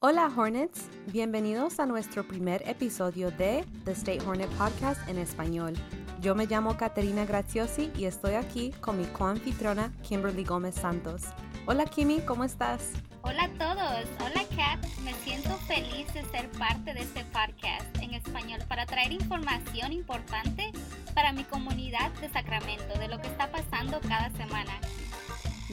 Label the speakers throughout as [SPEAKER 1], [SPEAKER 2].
[SPEAKER 1] Hola Hornets, bienvenidos a nuestro primer episodio de The State Hornet Podcast en español. Yo me llamo Caterina Graziosi y estoy aquí con mi coanfitriona Kimberly Gómez Santos. Hola Kimi, ¿cómo estás?
[SPEAKER 2] Hola a todos, hola Kat, me siento feliz de ser parte de este podcast en español para traer información importante para mi comunidad de Sacramento de lo que está pasando cada semana.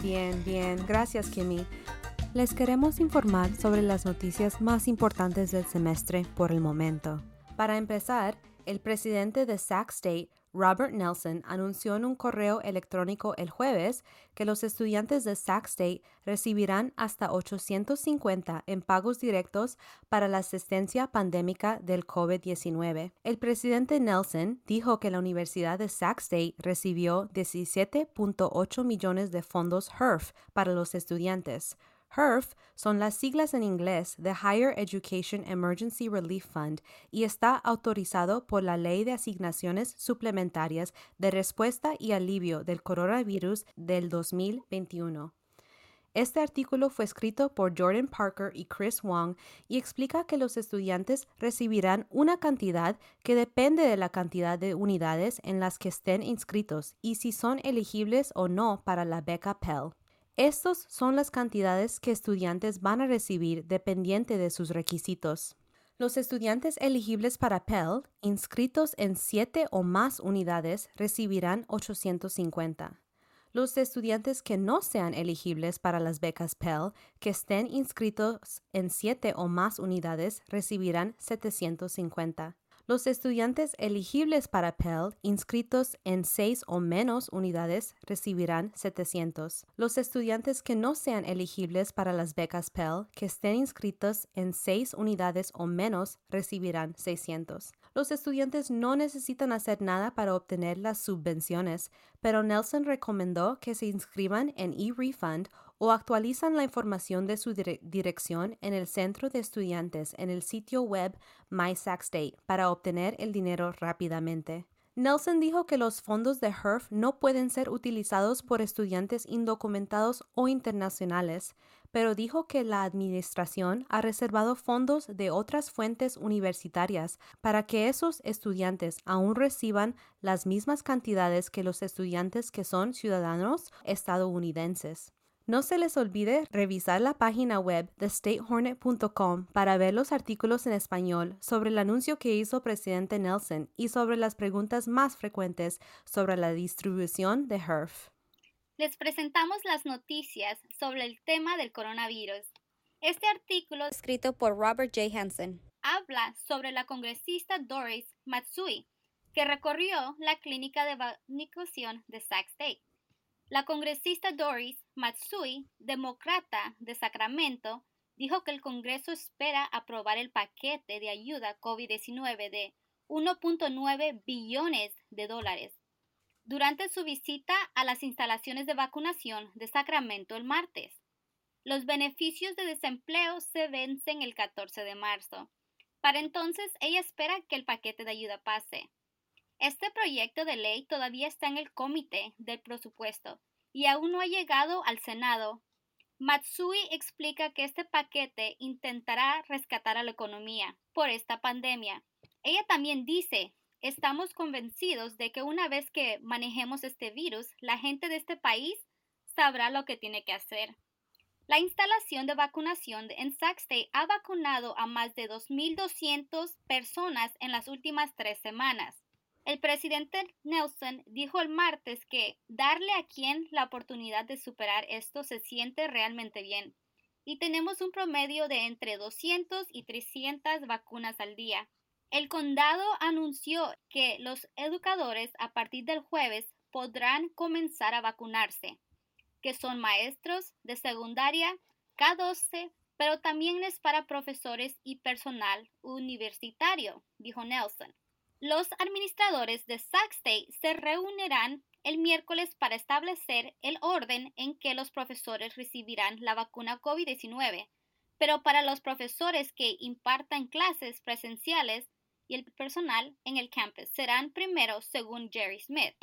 [SPEAKER 1] Bien, bien, gracias Kimi. Les queremos informar sobre las noticias más importantes del semestre por el momento. Para empezar, el presidente de Sac State, Robert Nelson, anunció en un correo electrónico el jueves que los estudiantes de Sac State recibirán hasta 850 en pagos directos para la asistencia pandémica del COVID-19. El presidente Nelson dijo que la Universidad de Sac State recibió 17.8 millones de fondos HERF para los estudiantes, HERF son las siglas en inglés de Higher Education Emergency Relief Fund y está autorizado por la Ley de Asignaciones Suplementarias de Respuesta y Alivio del Coronavirus del 2021. Este artículo fue escrito por Jordan Parker y Chris Wong y explica que los estudiantes recibirán una cantidad que depende de la cantidad de unidades en las que estén inscritos y si son elegibles o no para la beca Pell. Estos son las cantidades que estudiantes van a recibir dependiente de sus requisitos. Los estudiantes elegibles para Pell, inscritos en 7 o más unidades, recibirán 850. Los estudiantes que no sean elegibles para las becas Pell, que estén inscritos en 7 o más unidades, recibirán 750. Los estudiantes elegibles para Pell inscritos en seis o menos unidades recibirán 700. Los estudiantes que no sean elegibles para las becas Pell, que estén inscritos en seis unidades o menos, recibirán 600. Los estudiantes no necesitan hacer nada para obtener las subvenciones, pero Nelson recomendó que se inscriban en eRefund o actualizan la información de su dirección en el centro de estudiantes en el sitio web MySackState para obtener el dinero rápidamente. Nelson dijo que los fondos de HERF no pueden ser utilizados por estudiantes indocumentados o internacionales, pero dijo que la Administración ha reservado fondos de otras fuentes universitarias para que esos estudiantes aún reciban las mismas cantidades que los estudiantes que son ciudadanos estadounidenses. No se les olvide revisar la página web de statehornet.com para ver los artículos en español sobre el anuncio que hizo presidente Nelson y sobre las preguntas más frecuentes sobre la distribución de HERF.
[SPEAKER 2] Les presentamos las noticias sobre el tema del coronavirus. Este artículo,
[SPEAKER 3] escrito por Robert J. Hansen,
[SPEAKER 2] habla sobre la congresista Doris Matsui, que recorrió la clínica de vacunación de Sac State. La congresista Doris Matsui, demócrata de Sacramento, dijo que el Congreso espera aprobar el paquete de ayuda COVID-19 de 1.9 billones de dólares durante su visita a las instalaciones de vacunación de Sacramento el martes. Los beneficios de desempleo se vencen el 14 de marzo. Para entonces, ella espera que el paquete de ayuda pase. Este proyecto de ley todavía está en el comité del presupuesto y aún no ha llegado al Senado. Matsui explica que este paquete intentará rescatar a la economía por esta pandemia. Ella también dice, estamos convencidos de que una vez que manejemos este virus, la gente de este país sabrá lo que tiene que hacer. La instalación de vacunación en Sac ha vacunado a más de 2.200 personas en las últimas tres semanas. El presidente Nelson dijo el martes que darle a quien la oportunidad de superar esto se siente realmente bien. Y tenemos un promedio de entre 200 y 300 vacunas al día. El condado anunció que los educadores a partir del jueves podrán comenzar a vacunarse, que son maestros de secundaria, K12, pero también es para profesores y personal universitario, dijo Nelson. Los administradores de Sac State se reunirán el miércoles para establecer el orden en que los profesores recibirán la vacuna COVID-19, pero para los profesores que impartan clases presenciales y el personal en el campus serán primero según Jerry Smith.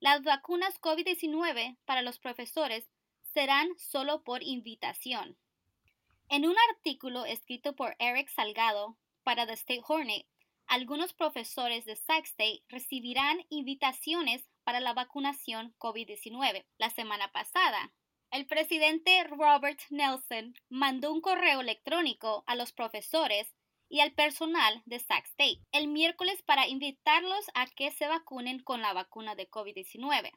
[SPEAKER 2] Las vacunas COVID-19 para los profesores serán solo por invitación. En un artículo escrito por Eric Salgado para The State Hornet, algunos profesores de Sac State recibirán invitaciones para la vacunación COVID-19 la semana pasada. El presidente Robert Nelson mandó un correo electrónico a los profesores y al personal de Sac State el miércoles para invitarlos a que se vacunen con la vacuna de COVID-19.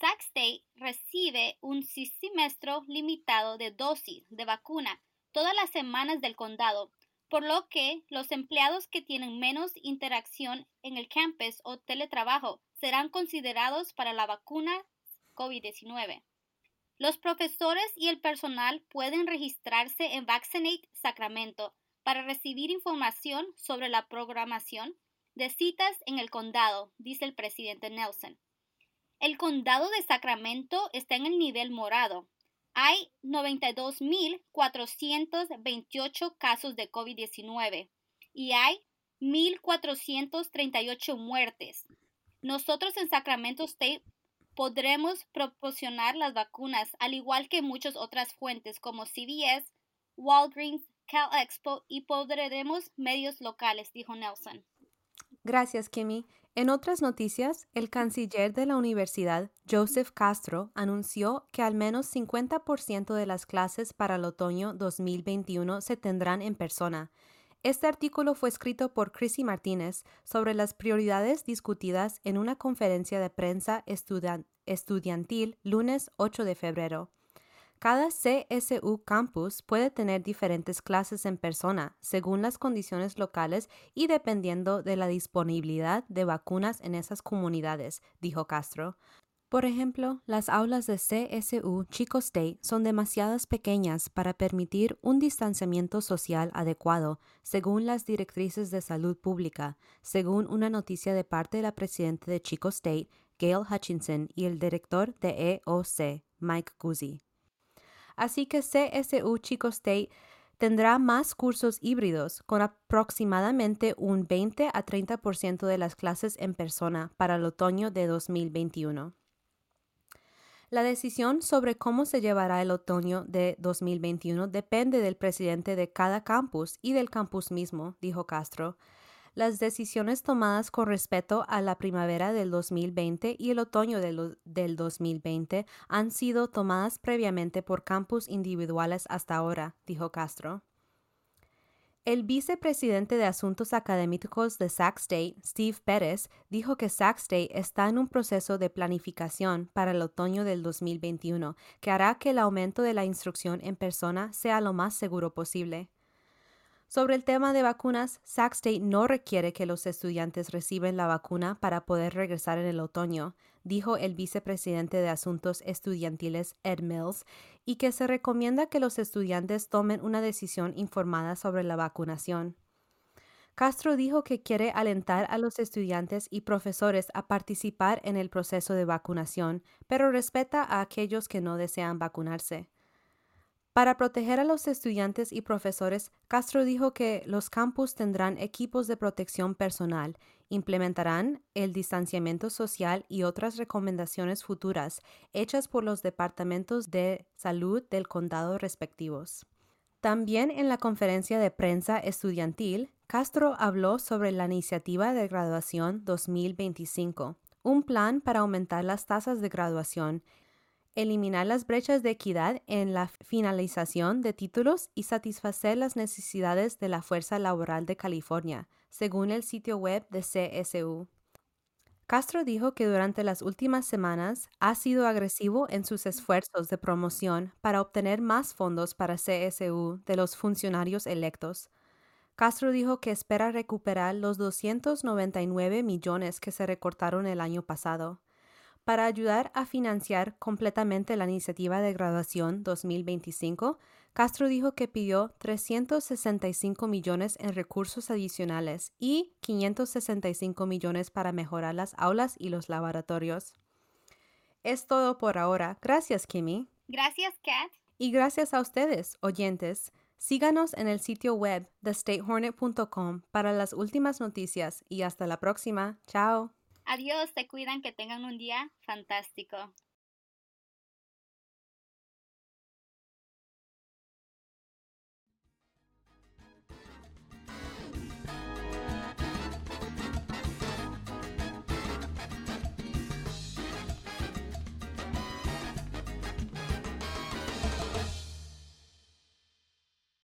[SPEAKER 2] Sac State recibe un semestre limitado de dosis de vacuna todas las semanas del condado, por lo que los empleados que tienen menos interacción en el campus o teletrabajo serán considerados para la vacuna COVID-19. Los profesores y el personal pueden registrarse en Vaccinate Sacramento para recibir información sobre la programación de citas en el condado, dice el presidente Nelson. El condado de Sacramento está en el nivel morado. Hay 92.428 casos de COVID-19 y hay 1.438 muertes. Nosotros en Sacramento State podremos proporcionar las vacunas, al igual que muchas otras fuentes como CVS, Walgreens, Cal Expo y podremos medios locales, dijo Nelson.
[SPEAKER 1] Gracias, Kimmy. En otras noticias, el canciller de la universidad, Joseph Castro, anunció que al menos 50% de las clases para el otoño 2021 se tendrán en persona. Este artículo fue escrito por Chrissy Martínez sobre las prioridades discutidas en una conferencia de prensa estudiantil lunes 8 de febrero. Cada CSU campus puede tener diferentes clases en persona según las condiciones locales y dependiendo de la disponibilidad de vacunas en esas comunidades, dijo Castro. Por ejemplo, las aulas de CSU Chico State son demasiadas pequeñas para permitir un distanciamiento social adecuado, según las directrices de salud pública, según una noticia de parte de la presidenta de Chico State, Gail Hutchinson, y el director de EOC, Mike Guzzi. Así que CSU Chico State tendrá más cursos híbridos, con aproximadamente un 20 a 30% de las clases en persona para el otoño de 2021. La decisión sobre cómo se llevará el otoño de 2021 depende del presidente de cada campus y del campus mismo, dijo Castro. Las decisiones tomadas con respecto a la primavera del 2020 y el otoño del, 2020 han sido tomadas previamente por campus individuales hasta ahora, dijo Castro. El vicepresidente de Asuntos Académicos de Sac State, Steve Pérez, dijo que Sac State está en un proceso de planificación para el otoño del 2021 que hará que el aumento de la instrucción en persona sea lo más seguro posible. Sobre el tema de vacunas, Sac State no requiere que los estudiantes reciban la vacuna para poder regresar en el otoño, dijo el vicepresidente de Asuntos Estudiantiles Ed Mills, y que se recomienda que los estudiantes tomen una decisión informada sobre la vacunación. Castro dijo que quiere alentar a los estudiantes y profesores a participar en el proceso de vacunación, pero respeta a aquellos que no desean vacunarse. Para proteger a los estudiantes y profesores, Castro dijo que los campus tendrán equipos de protección personal, implementarán el distanciamiento social y otras recomendaciones futuras hechas por los departamentos de salud del condado respectivos. También en la conferencia de prensa estudiantil, Castro habló sobre la iniciativa de graduación 2025, un plan para aumentar las tasas de graduación eliminar las brechas de equidad en la finalización de títulos y satisfacer las necesidades de la fuerza laboral de California, según el sitio web de CSU. Castro dijo que durante las últimas semanas ha sido agresivo en sus esfuerzos de promoción para obtener más fondos para CSU de los funcionarios electos. Castro dijo que espera recuperar los 299 millones que se recortaron el año pasado. Para ayudar a financiar completamente la iniciativa de graduación 2025, Castro dijo que pidió 365 millones en recursos adicionales y 565 millones para mejorar las aulas y los laboratorios. Es todo por ahora. Gracias, Kimmy.
[SPEAKER 2] Gracias, Kat.
[SPEAKER 1] Y gracias a ustedes, oyentes. Síganos en el sitio web de statehornet.com para las últimas noticias y hasta la próxima. Chao.
[SPEAKER 2] Adiós, te cuidan, que tengan un día fantástico.